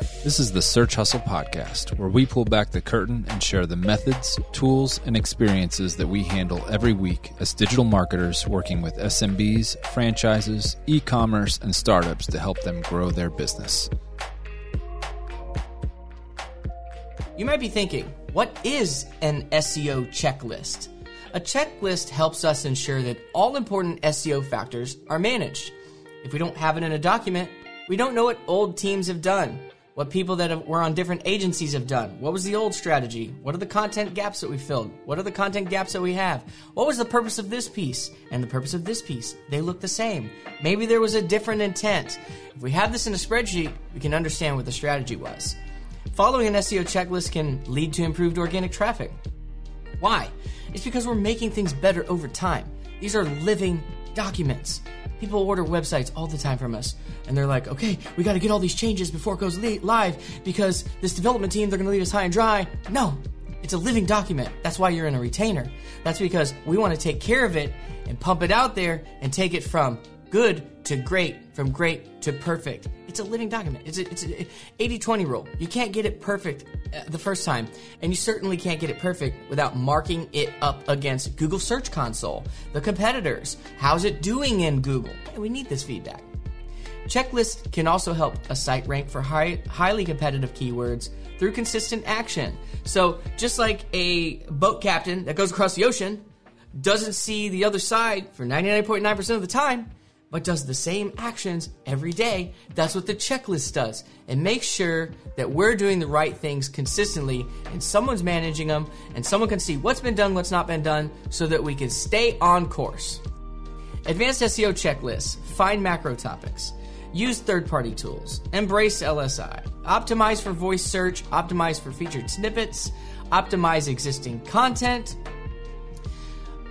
This is the Search Hustle Podcast, where we pull back the curtain and share the methods, tools, and experiences that we handle every week as digital marketers working with SMBs, franchises, e commerce, and startups to help them grow their business. You might be thinking, what is an SEO checklist? A checklist helps us ensure that all important SEO factors are managed. If we don't have it in a document, we don't know what old teams have done what people that have, were on different agencies have done. What was the old strategy? What are the content gaps that we filled? What are the content gaps that we have? What was the purpose of this piece and the purpose of this piece? They look the same. Maybe there was a different intent. If we have this in a spreadsheet, we can understand what the strategy was. Following an SEO checklist can lead to improved organic traffic. Why? It's because we're making things better over time. These are living documents. People order websites all the time from us, and they're like, okay, we got to get all these changes before it goes live because this development team, they're going to leave us high and dry. No, it's a living document. That's why you're in a retainer. That's because we want to take care of it and pump it out there and take it from good to great, from great to perfect. It's a living document. It's a, it's a 80-20 rule. You can't get it perfect uh, the first time, and you certainly can't get it perfect without marking it up against Google Search Console, the competitors. How's it doing in Google? We need this feedback. Checklists can also help a site rank for high, highly competitive keywords through consistent action. So, just like a boat captain that goes across the ocean doesn't see the other side for 99.9% of the time, but does the same actions every day. That's what the checklist does. And makes sure that we're doing the right things consistently and someone's managing them and someone can see what's been done, what's not been done, so that we can stay on course. Advanced SEO checklists, find macro topics, use third party tools, embrace LSI, optimize for voice search, optimize for featured snippets, optimize existing content,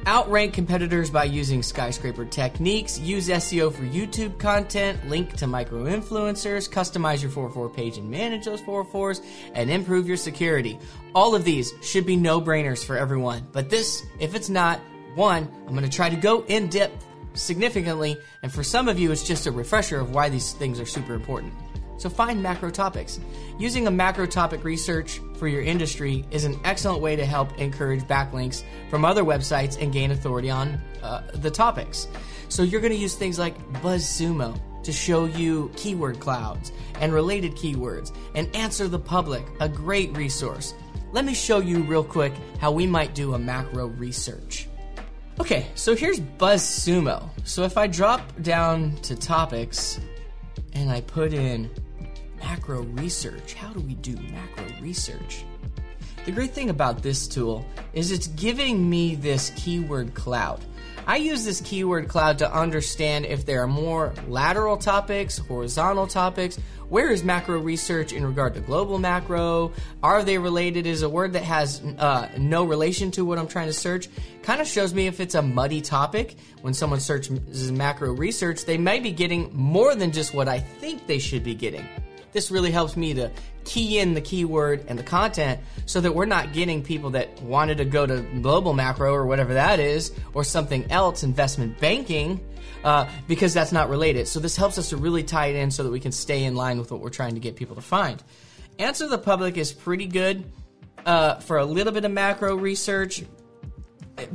Outrank competitors by using skyscraper techniques, use SEO for YouTube content, link to micro influencers, customize your 404 page and manage those 404s, and improve your security. All of these should be no brainers for everyone. But this, if it's not, one, I'm going to try to go in depth significantly, and for some of you, it's just a refresher of why these things are super important. So find macro topics. Using a macro topic research for your industry is an excellent way to help encourage backlinks from other websites and gain authority on uh, the topics. So you're going to use things like BuzzSumo to show you keyword clouds and related keywords and Answer the Public, a great resource. Let me show you real quick how we might do a macro research. Okay, so here's BuzzSumo. So if I drop down to topics and I put in macro research. How do we do macro research? The great thing about this tool is it's giving me this keyword cloud. I use this keyword cloud to understand if there are more lateral topics, horizontal topics. Where is macro research in regard to global macro? Are they related? Is a word that has uh, no relation to what I'm trying to search? Kind of shows me if it's a muddy topic. When someone searches macro research, they might be getting more than just what I think they should be getting. This really helps me to key in the keyword and the content so that we're not getting people that wanted to go to global macro or whatever that is or something else, investment banking, uh, because that's not related. So this helps us to really tie it in so that we can stay in line with what we're trying to get people to find. Answer the public is pretty good uh, for a little bit of macro research,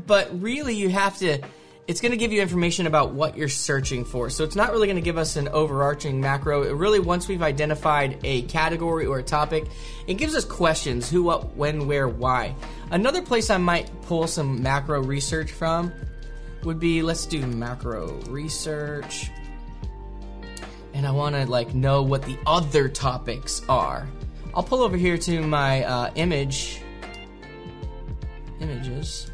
but really you have to it's going to give you information about what you're searching for. So it's not really going to give us an overarching macro. It really, once we've identified a category or a topic, it gives us questions who, what, when, where, why. Another place I might pull some macro research from would be let's do macro research. And I want to like know what the other topics are. I'll pull over here to my uh, image images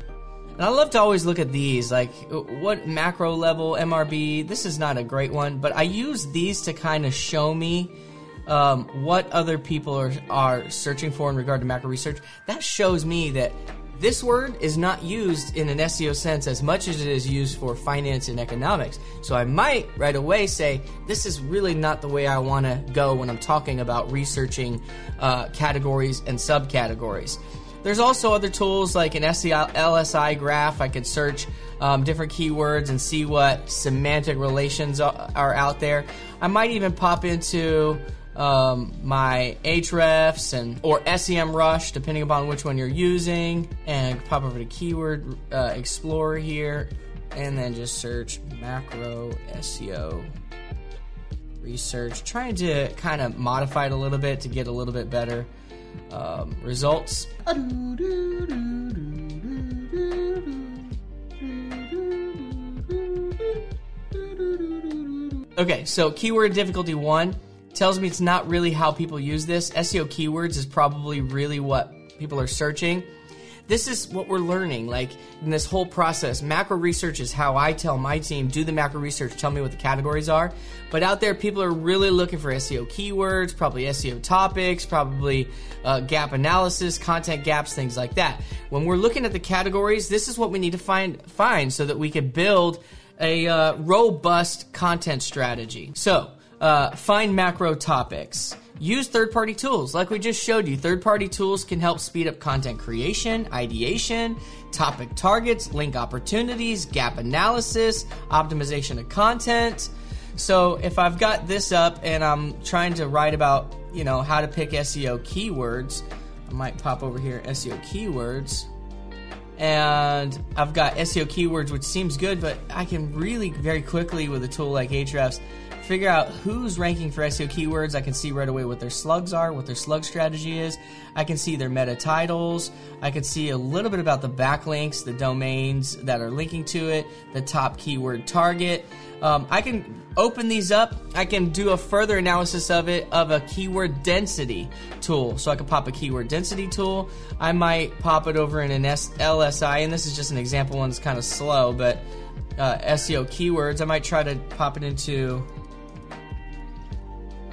and I love to always look at these, like what macro level MRB. This is not a great one, but I use these to kind of show me um, what other people are, are searching for in regard to macro research. That shows me that this word is not used in an SEO sense as much as it is used for finance and economics. So I might right away say, this is really not the way I want to go when I'm talking about researching uh, categories and subcategories. There's also other tools like an LSI graph. I could search um, different keywords and see what semantic relations are out there. I might even pop into um, my Ahrefs and or SEMrush, depending upon which one you're using, and pop over to Keyword uh, Explorer here, and then just search macro SEO research. Trying to kind of modify it a little bit to get a little bit better um, results. Okay, so keyword difficulty one tells me it's not really how people use this. SEO keywords is probably really what people are searching. This is what we're learning, like in this whole process. Macro research is how I tell my team do the macro research, tell me what the categories are. But out there, people are really looking for SEO keywords, probably SEO topics, probably uh, gap analysis, content gaps, things like that. When we're looking at the categories, this is what we need to find find so that we can build a uh, robust content strategy. So uh, find macro topics. Use third party tools. Like we just showed you, third party tools can help speed up content creation, ideation, topic targets, link opportunities, gap analysis, optimization of content. So if I've got this up and I'm trying to write about, you know, how to pick SEO keywords, I might pop over here SEO keywords. And I've got SEO keywords, which seems good, but I can really very quickly with a tool like Ahrefs figure out who's ranking for SEO keywords. I can see right away what their slugs are, what their slug strategy is. I can see their meta titles. I can see a little bit about the backlinks, the domains that are linking to it, the top keyword target. Um, I can open these up. I can do a further analysis of it of a keyword density tool. So I can pop a keyword density tool. I might pop it over in an LSI, and this is just an example one that's kind of slow, but uh, SEO keywords. I might try to pop it into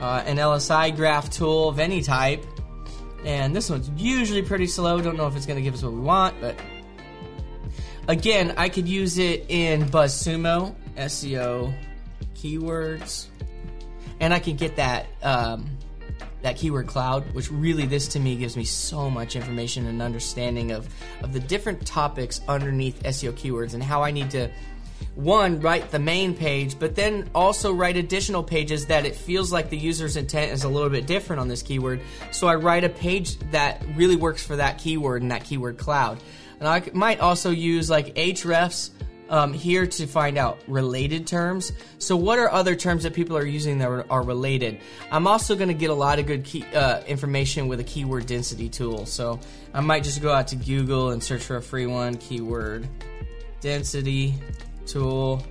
uh, an LSI graph tool of any type. And this one's usually pretty slow. Don't know if it's going to give us what we want, but again, I could use it in BuzzSumo SEO keywords, and I can get that um, that keyword cloud, which really this to me gives me so much information and understanding of of the different topics underneath SEO keywords and how I need to one, write the main page, but then also write additional pages that it feels like the user's intent is a little bit different on this keyword. So I write a page that really works for that keyword and that keyword cloud. And I might also use like Ahrefs um, here to find out related terms. So, what are other terms that people are using that are, related? I'm also going to get a lot of good key, uh, information with a keyword density tool. So, I might just go out to Google and search for a free one keyword density tool.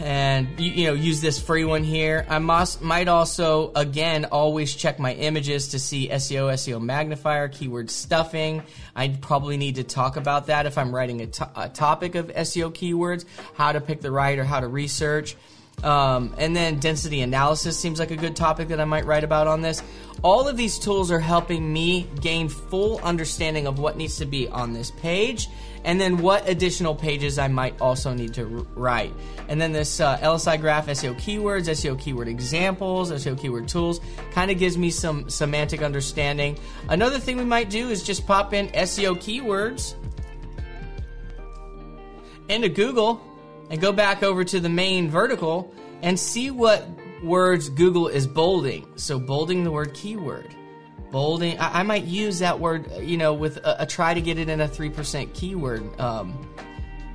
And you, know use this free one here. I must, might also again always check my images to see seo seo magnifier keyword stuffing. I probably need to talk about that if i'm writing a, to- a topic of seo keywords how to pick the right or how to research um, and then density analysis seems like a good topic that I might write about on this. All of these tools are helping me gain full understanding of what needs to be on this page and then what additional pages I might also need to write. And then this uh, LSI graph, SEO keywords, SEO keyword examples, SEO keyword tools kind of gives me some semantic understanding. Another thing we might do is just pop in SEO keywords into Google and go back over to the main vertical and see what words Google is bolding. So, bolding the word keyword. Bolding, I, I might use that word, you know, with a, a, try to get it in a 3% keyword. Um,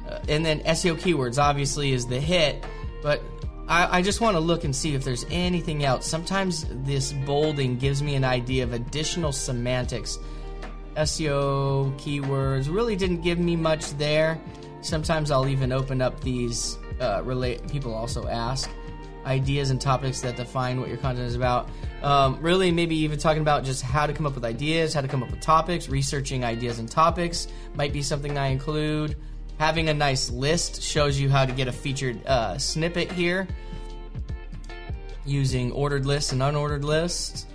uh, and then SEO keywords obviously is the hit, but I, I just want to look and see if there's anything else. Sometimes this bolding gives me an idea of additional semantics. SEO keywords really didn't give me much there. Sometimes I'll even open up these uh, relate. People also ask ideas and topics that define what your content is about. Um, really, maybe even talking about just how to come up with ideas, how to come up with topics, researching ideas and topics might be something I include. Having a nice list shows you how to get a featured uh, snippet here using ordered lists and unordered lists.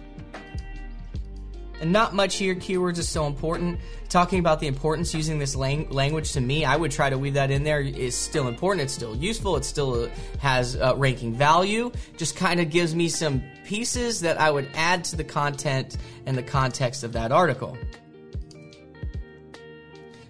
And not much here. Keywords is so important. Talking about the importance using this lang- language to me, I would try to weave that in there. Is still important. It's still useful. It still uh, has uh, ranking value. Just kind of gives me some pieces that I would add to the content and the context of that article.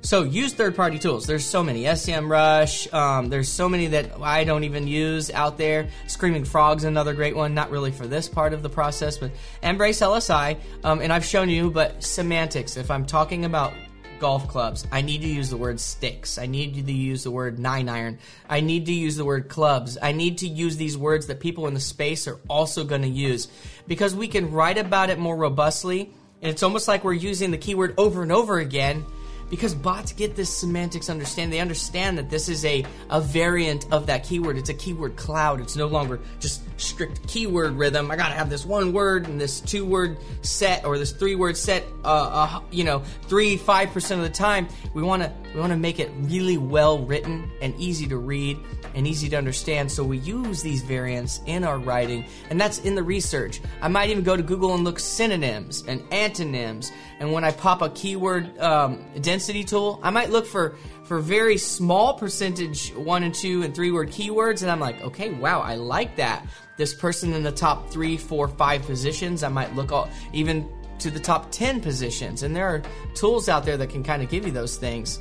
So use third-party tools. There's so many. SEMrush. Um, there's so many that I don't even use out there. Screaming Frog's another great one. Not really for this part of the process, but Embrace LSI. Um, and I've shown you, but semantics. If I'm talking about golf clubs. I need to use the word sticks. I need to use the word nine iron. I need to use the word clubs. I need to use these words that people in the space are also going to use because we can write about it more robustly. And it's almost like we're using the keyword over and over again because bots get this semantics understand they understand that this is a, a variant of that keyword. It's a keyword cloud. It's no longer just strict keyword rhythm. I gotta have this one word and this two word set or this three word set uh, uh, you know three five percent of the time. We want to we want to make it really well written and easy to read and easy to understand so we use these variants in our writing and that's in the research i might even go to google and look synonyms and antonyms and when i pop a keyword um, density tool, I might look for for very small percentage one and two and three word keywords, and I'm like, okay, wow, I like that. This person in the top three, four, five positions, I might look all even to the top ten positions, and there are tools out there that can kind of give you those things,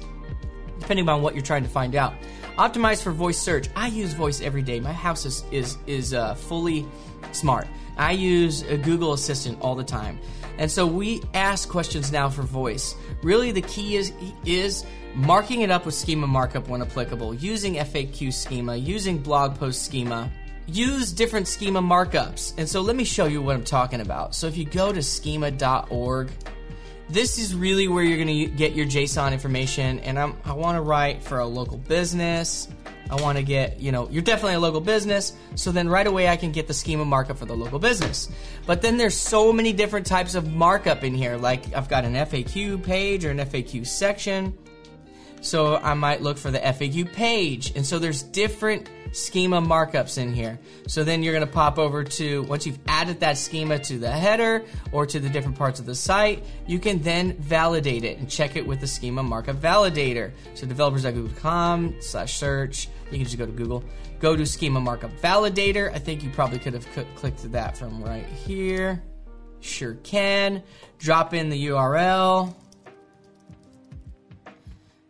depending on what you're trying to find out. Optimize for voice search. I use voice every day. My house is is is uh, fully smart. I use a Google Assistant all the time. And so we ask questions now for voice. Really, the key is is marking it up with schema markup when applicable, using FAQ schema, using blog post schema. Use different schema markups. And so let me show you what I'm talking about. So if you go to schema.org, this is really where you're going to get your JSON information. And I'm, I want to write for a local business. I want to get, you know, you're definitely a local business, so then right away I can get the schema markup for the local business. But then there's so many different types of markup in here. Like I've got an FAQ page or an FAQ section. So I might look for the FAQ page. And so there's different schema markups in here. So then you're going to pop over to, once you've added that schema to the header or to the different parts of the site, you can then validate it and check it with the schema markup validator. So developers.google.com slash search, you can just go to Google, go to schema markup validator. I think you probably could have clicked that from right here. Sure can. Drop in the URL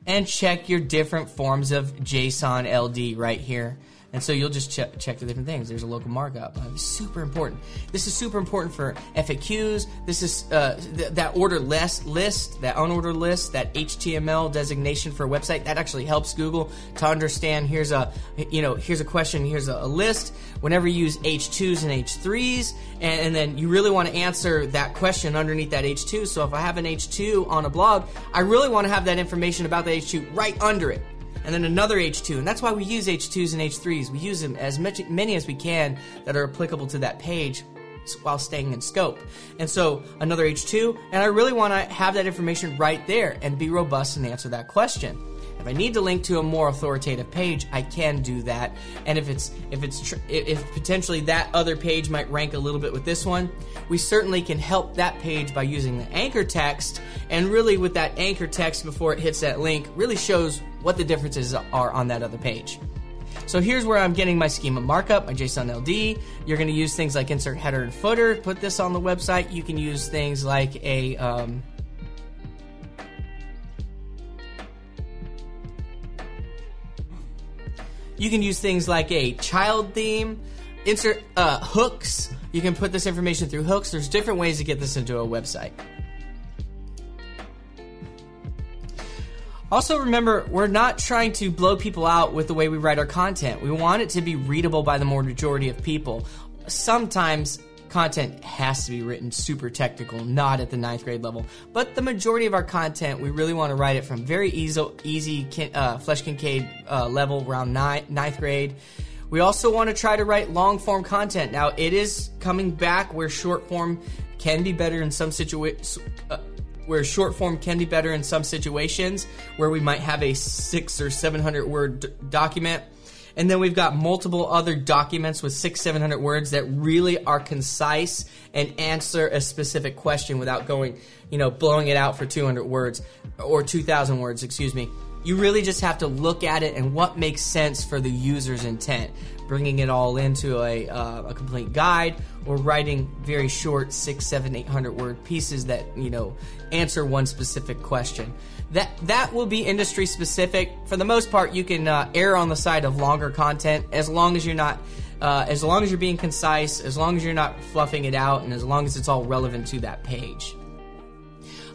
and check your different forms of JSON LD right here. And so you'll just check, check the different things. There's a local markup. Uh, super important. This is super important for FAQs. This is uh, th- that order list, list, that unordered list, that HTML designation for a website. That actually helps Google to understand. Here's a you know here's a question. Here's a, a list. Whenever you use H2s and H3s, and, and then you really want to answer that question underneath that H2. So if I have an H2 on a blog, I really want to have that information about the H2 right under it and then another H2. And that's why we use H2s and H3s. We use them as much, many as we can that are applicable to that page while staying in scope. And so another H2, and I really want to have that information right there and be robust and answer that question. If I need to link to a more authoritative page, I can do that. And if it's if it's tr- if potentially that other page might rank a little bit with this one, we certainly can help that page by using the anchor text. And really, with that anchor text before it hits that link, really shows what the differences are on that other page. So here's where I'm getting my schema markup, my JSON LD. You're going to use things like insert header and footer, put this on the website. You can use things like a um, You can use things like a child theme, insert uh, hooks. You can put this information through hooks. There's different ways to get this into a website. Also, remember, we're not trying to blow people out with the way we write our content. We want it to be readable by the more majority of people. Sometimes content has to be written super technical, not at the ninth grade level. But the majority of our content, we really want to write it from very easy, easy uh, Flesch Kincaid uh, level around ninth, ninth grade. We also want to try to write long form content. Now, it is coming back where short form can be better in some situations. Uh, where short form can be better in some situations, where we might have a six or seven hundred word d- document and then we've got multiple other documents with six, seven hundred words that really are concise and answer a specific question without going, you know, blowing it out for 200 words or 2,000 words, excuse me. You really just have to look at it and what makes sense for the user's intent. Bringing it all into a, uh, a complete guide or writing very short six, seven, eight hundred word pieces that you know answer one specific question. That that will be industry specific. For the most part, you can uh, err on the side of longer content as long as you're not. Uh, as long as you're being concise, as long as you're not fluffing it out, and as long as it's all relevant to that page.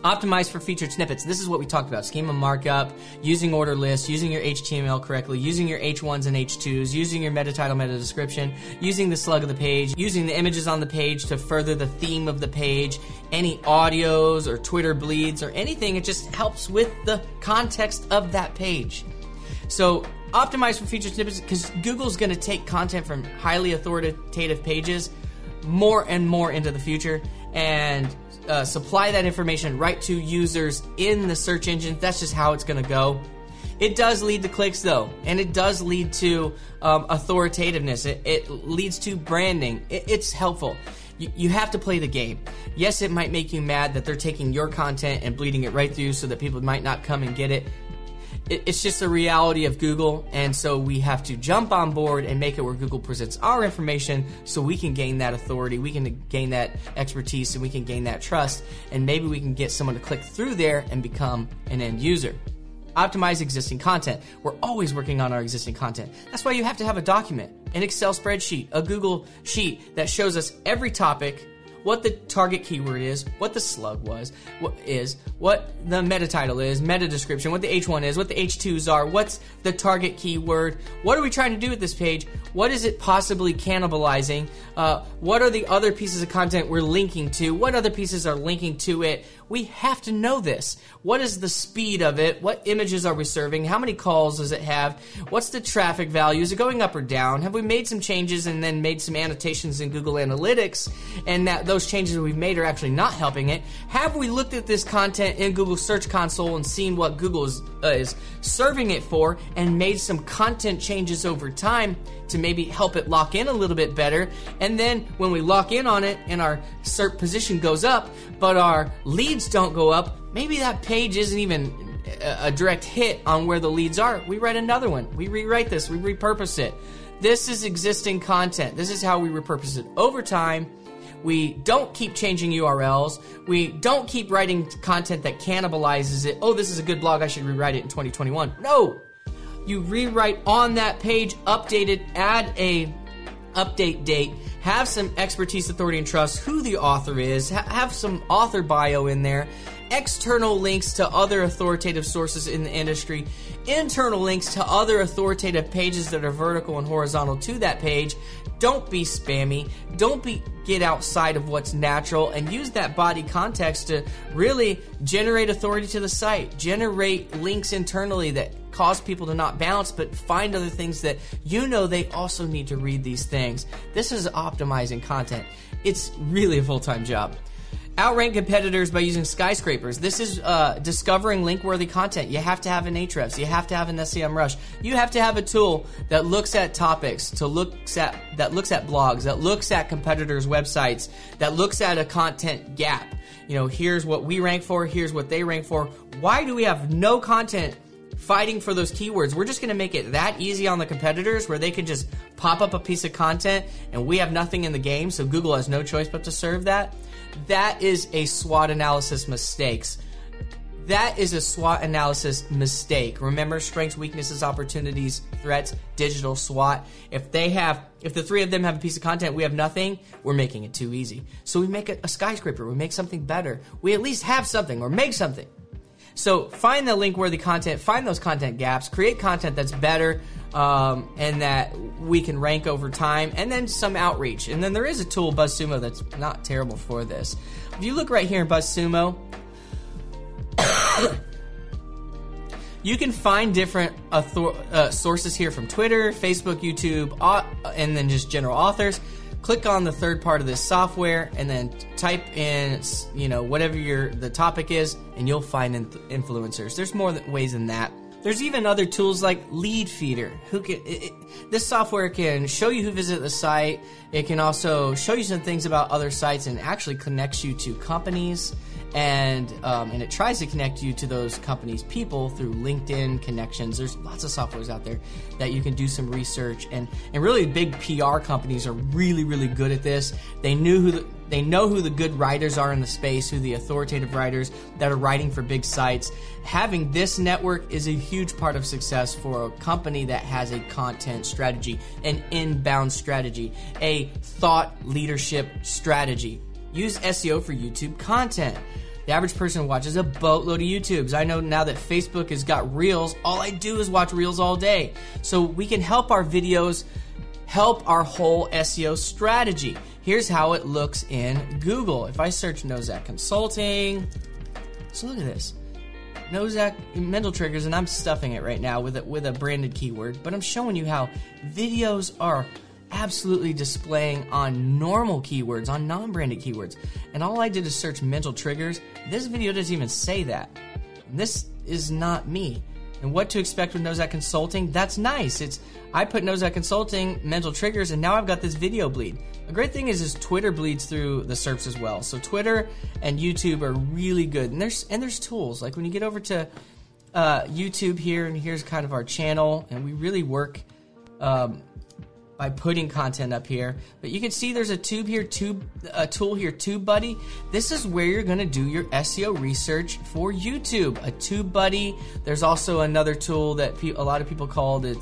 Optimize for featured snippets. This is what we talked about. Schema markup, using order lists, using your HTML correctly, using your H1s and H2s, using your meta title, meta description, using the slug of the page, using the images on the page to further the theme of the page, any audios or Twitter bleeds or anything. It just helps with the context of that page. So optimize for featured snippets because Google's going to take content from highly authoritative pages more and more into the future and uh, supply that information right to users in the search engine. That's just how it's going to go. It does lead to clicks though, and it does lead to um, authoritativeness. It, it, leads to branding. It, it's helpful. You have to play the game. Yes, it might make you mad that they're taking your content and bleeding it right through so that people might not come and get it it's just a reality of Google, and so we have to jump on board and make it where Google presents our information so we can gain that authority, we can gain that expertise, and we can gain that trust, and maybe we can get someone to click through there and become an end user. Optimize existing content. We're always working on our existing content. That's why you have to have a document, an Excel spreadsheet, a Google sheet that shows us every topic what the target keyword is, what the slug was, what is, what the meta title is, meta description, what the H1 is, what the H2s are, what's the target keyword, what are we trying to do with this page, what is it possibly cannibalizing, uh, what are the other pieces of content we're linking to, what other pieces are linking to it. We have to know this. What is the speed of it? What images are we serving? How many calls does it have? What's the traffic value? Is it going up or down? Have we made some changes and then made some annotations in Google Analytics and that those changes we've made are actually not helping it? Have we looked at this content in Google Search Console and seen what Google is, uh, is serving it for and made some content changes over time to maybe help it lock in a little bit better? And then when we lock in on it and our SERP position goes up, but our leads don't go up, maybe that page isn't even a direct hit on where the leads are. We write another one. We rewrite this. We repurpose it. This is existing content. This is how we repurpose it over time we don't keep changing URLs. We don't keep writing content that cannibalizes it. Oh, this is a good blog. I should rewrite it in 2021. No. You rewrite on that page, update it, add a update date, have some expertise, authority, and trust, who the author is, ha- have some author bio in there, external links to other authoritative sources in the industry, internal links to other authoritative pages that are vertical and horizontal to that page. Don't be spammy. Don't be get outside of what's natural and use that body context to really generate authority to the site, generate links internally that cause people to not bounce, but find other things that you know they also need to read these things. This is optimizing content. It's really a full time job. Outrank competitors by using skyscrapers. This is uh, discovering link-worthy content. You have to have an Ahrefs. You have to have an SEMrush. You have to have a tool that looks at topics, to looks at that looks at blogs, that looks at competitors' websites, that looks at a content gap. You know, here's what we rank for. Here's what they rank for. Why do we have no content fighting for those keywords. We're just going to make it that easy on the competitors where they can just pop up a piece of content and we have nothing in the game, so Google has no choice but to serve that. That is a SWOT analysis mistakes. That is a SWOT analysis mistake. Remember strengths, weaknesses, opportunities, threats, digital SWOT. If they have, if the three of them have a piece of content, we have nothing, we're making it too easy. So we make a, a skyscraper, we make something better. We at least have something or make something. So find the link worthy content, find those content gaps, create content that's better, um, and that we can rank over time, and then some outreach. And then there is a tool, BuzzSumo, that's not terrible for this. If you look right here in BuzzSumo, you can find different author- uh, sources here from Twitter, Facebook, YouTube, uh, and then just general authors. Click on the third part of this software, and then type in, you know, whatever your the topic is, and you'll find influencers. There's more ways than that There's even other tools like Leadfeeder. Who can it, it, this software can show you who visited the site. It can also show you some things about other sites and actually connects you to companies and um, and it tries to connect you to those companies' people through LinkedIn connections. There's lots of softwares out there that you can do some research and and really big PR companies are really really good at this. They knew who the, they know who the good writers are in the space, who the authoritative writers that are writing for big sites. Having this network is a huge part of success for a company that has a content strategy, an inbound strategy, a thought leadership strategy. Use SEO for YouTube content. The average person watches a boatload of YouTubes. I know now that Facebook has got Reels, all I do is watch Reels all day. So we can help our videos help our whole SEO strategy. Here's how it looks in Google. If I search Nozak Consulting, so look at this. Nozak mental triggers, and I'm stuffing it right now with a, with a branded keyword, but I'm showing you how videos are absolutely displaying on normal keywords, on non branded keywords. And all I did is search mental triggers. This video doesn't even say that. And this is not me. And what to expect with Nozak Consulting? That's nice. It's I put Nozak Consulting mental triggers, and now I've got this video bleed. A great thing is, is Twitter bleeds through the SERPs as well. So Twitter and YouTube are really good, and there's and there's tools like when you get over to uh, YouTube here, and here's kind of our channel, and we really work um, by putting content up here. But you can see there's a tube here, tube a tool here, TubeBuddy. This is where you're to do your SEO research for YouTube. A TubeBuddy. There's also another tool that pe- a lot of people called it.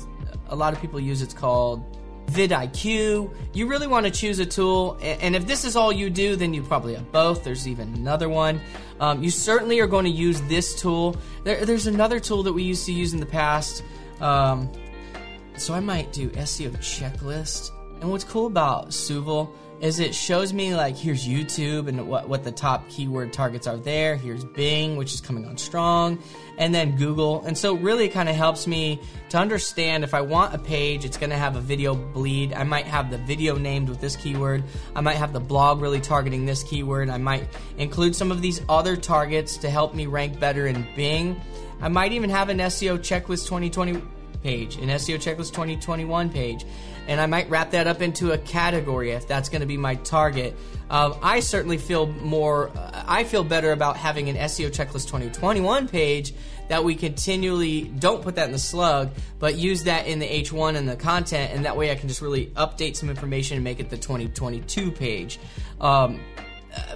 A lot of people use. It's called vidIQ. You really want to choose a tool, and if this is all you do, then you probably have both. There's even another one. Um, you certainly are going to use this tool. There, there's another tool that we used to use in the past. Um, so I might do SEO checklist. And what's cool about Soovle is it shows me like here's YouTube and what, what the top keyword targets are there. Here's Bing, which is coming on strong, and then Google. And so really kind of helps me to understand if I want a page, it's going to have a video bleed. I might have the video named with this keyword. I might have the blog really targeting this keyword. I might include some of these other targets to help me rank better in Bing. I might even have an SEO checklist 2020 page, an SEO Checklist 2021 page, and I might wrap that up into a category if that's going to be my target. Um, I certainly feel more, I feel better about having an SEO Checklist 2021 page that we continually don't put that in the slug, but use that in the H1 and the content, and that way I can just really update some information and make it the 2022 page. Um,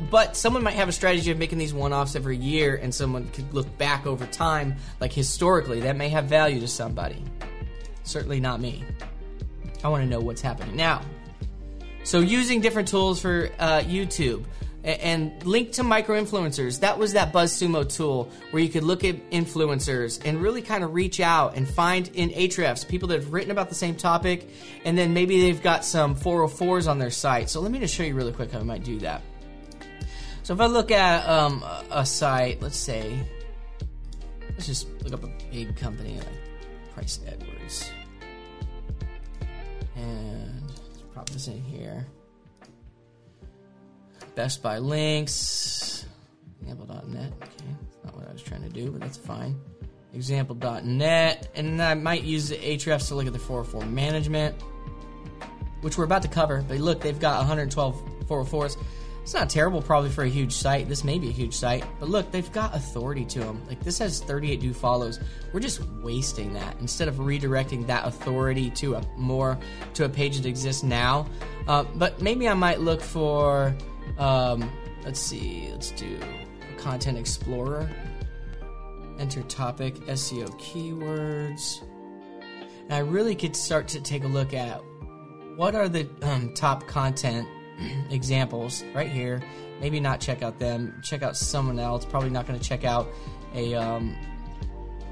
but someone might have a strategy of making these one-offs every year and someone could look back over time like historically that may have value to somebody certainly not me i want to know what's happening now so using different tools for uh, youtube and link to micro influencers. That was that BuzzSumo tool where you could look at influencers and really kind of reach out and find in Ahrefs people that have written about the same topic, and then maybe they've got some 404s on their site. So let me just show you really quick how I might do that. So if I look at um, a site, let's say, let's just look up a big company like Price Edwards, and let's pop this in here. Best Buy links, example.net. Okay, that's not what I was trying to do, but that's fine. Example.net, and I might use the Ahrefs to look at the 404 management, which we're about to cover. But look, they've got 112 404s. It's not terrible, probably for a huge site. This may be a huge site, but look, they've got authority to them. Like this has 38 do follows. We're just wasting that instead of redirecting that authority to a more to a page that exists now. Uh, but maybe I might look for. Um, let's see. Let's do Content Explorer. Enter topic SEO keywords. And I really could start to take a look at what are the um, top content examples right here. Maybe not check out them. Check out someone else. Probably not going to check out a um,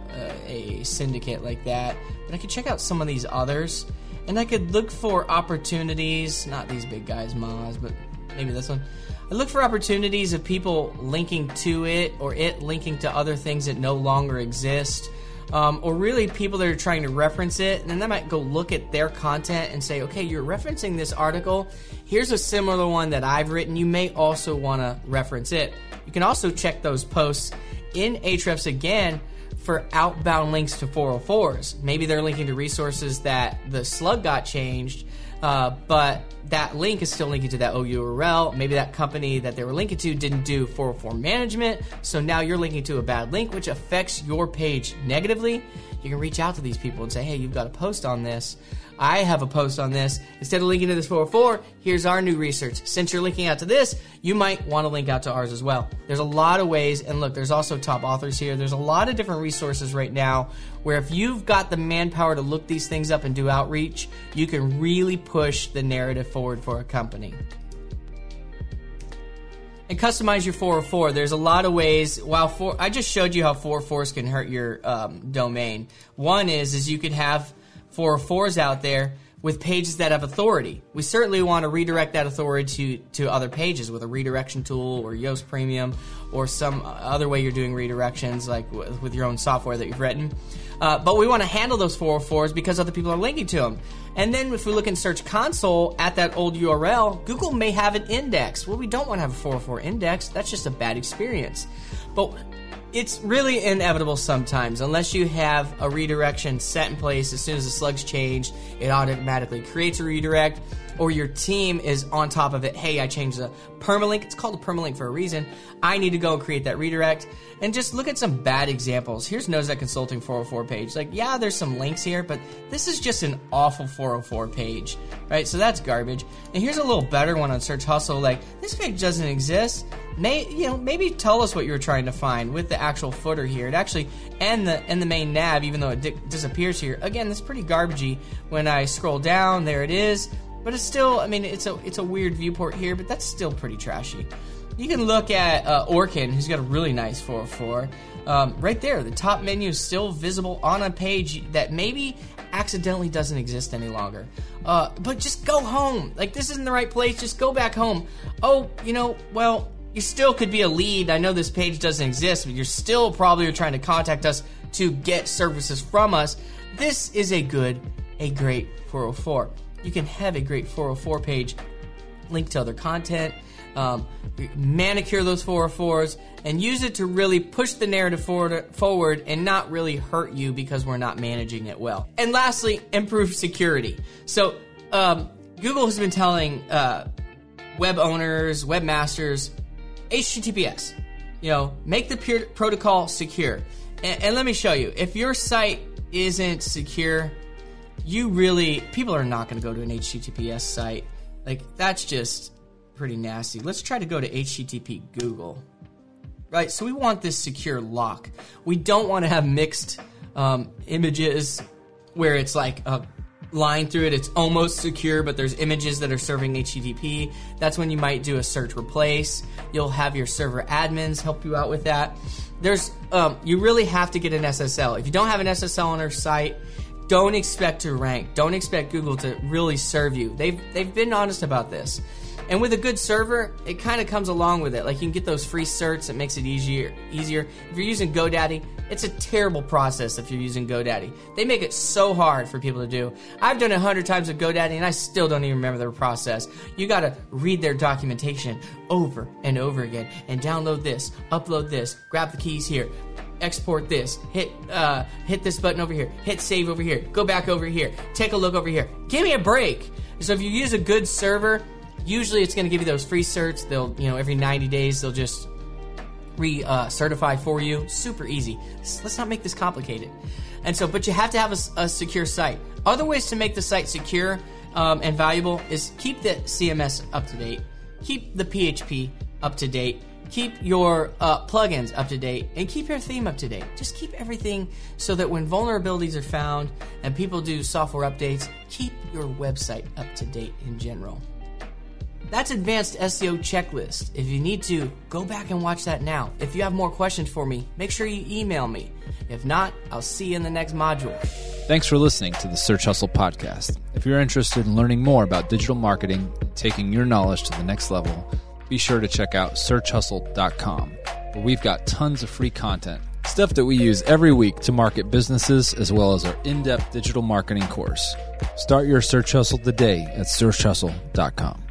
uh, a syndicate like that. But I could check out some of these others, and I could look for opportunities. Not these big guys, Moz, but maybe this one. I look for opportunities of people linking to it or it linking to other things that no longer exist um, or really people that are trying to reference it, and then they might go look at their content and say, okay, you're referencing this article. Here's a similar one that I've written. You may also want to reference it. You can also check those posts in Ahrefs again for outbound links to 404s. Maybe they're linking to resources that the slug got changed, uh, but that link is still linking to that OURL. Maybe that company that they were linking to didn't do 404 management, so now you're linking to a bad link, which affects your page negatively. You can reach out to these people and say, hey, you've got a post on this. I have a post on this. Instead of linking to this 404, here's our new research. Since you're linking out to this, you might want to link out to ours as well. There's a lot of ways, and look, there's also top authors here. There's a lot of different resources right now where if you've got the manpower to look these things up and do outreach, you can really push the narrative forward for a company and customize your 404. There's a lot of ways. While four, I just showed you how 404s can hurt your um, domain. One is is you could have 404s out there with pages that have authority. We certainly want to redirect that authority to, to other pages with a redirection tool or Yoast Premium or some other way you're doing redirections, like with, with your own software that you've written. Uh, but we want to handle those 404s because other people are linking to them. And then if we look in Search Console at that old URL, Google may have an index. Well, we don't want to have a 404 index. That's just a bad experience. But it's really inevitable sometimes unless you have a redirection set in place as soon as the slugs change it automatically creates a redirect or your team is on top of it hey i changed the permalink. It's called a permalink for a reason. I need to go create that redirect. And just look at some bad examples. Here's That consulting 404 page. Like yeah there's some links here but this is just an awful 404 page right? So that's garbage. And here's a little better one on search hustle. Like this page doesn't exist. May you know maybe tell us what you were trying to find with the actual footer here. It actually and the and the main nav, even though it di- disappears here. Again, it's pretty garbagey. When I scroll down, there it is. But it's still, I mean, it's a it's a weird viewport here, but that's still pretty trashy. You can look at uh, Orkin, who's got a really nice 404. Um, right there, the top menu is still visible on a page that maybe accidentally doesn't exist any longer. Uh, but just go home. Like, this isn't the right place. Just go back home. Oh, you know, well, you still could be a lead. I know this page doesn't exist, but you're still probably trying to contact us to get services from us. This is a good, a great 404. You can have a great 404 page, link to other content, um, manicure those 404s, and use it to really push the narrative forward, forward and not really hurt you because we're not managing it well. And lastly, improve security. So, um, Google has been telling uh, web owners, webmasters, HTTPS. You know, make the peer protocol secure. And, and let me show you. If your site isn't secure, you really people are not going to go to an HTTPS site. Like that's just pretty nasty. Let's try to go to HTTP Google. Right, so we want this secure lock. We don't want to have mixed um, images where it's like a line through it. It's almost secure, but there's images that are serving HTTP. That's when you might do a search replace. You'll have your server admins help you out with that. There's, um, you really have to get an SSL. If you don't have an SSL on your site, don't expect to rank. Don't expect Google to really serve you. They've they've been honest about this. And with a good server, it kind of comes along with it. Like you can get those free certs, it makes it easier. Easier. If you're using GoDaddy, it's a terrible process if you're using GoDaddy. They make it so hard for people to do. I've done a hundred times with GoDaddy and I still don't even remember their process. You gotta read their documentation over and over again and download this, upload this, grab the keys here, export this, hit uh, hit this button over here, hit save over here, go back over here, take a look over here. Give me a break. So if you use a good server, Usually, it's going to give you those free certs. They'll, you know, every 90 days they'll just re-certify uh, for you. Super easy. Let's not make this complicated. And so, but you have to have a, a secure site. Other ways to make the site secure um, and valuable is keep the CMS up to date, keep the PHP up to date, keep your uh, plugins up to date, and keep your theme up to date. Just keep everything so that when vulnerabilities are found and people do software updates, keep your website up to date in general. That's Advanced SEO Checklist. If you need to, go back and watch that now. If you have more questions for me, make sure you email me. If not, I'll see you in the next module. Thanks for listening to the Search Hustle podcast. If you're interested in learning more about digital marketing and taking your knowledge to the next level, be sure to check out searchhustle.com, where we've got tons of free content, stuff that we use every week to market businesses, as well as our in depth digital marketing course. Start your search hustle today at searchhustle.com.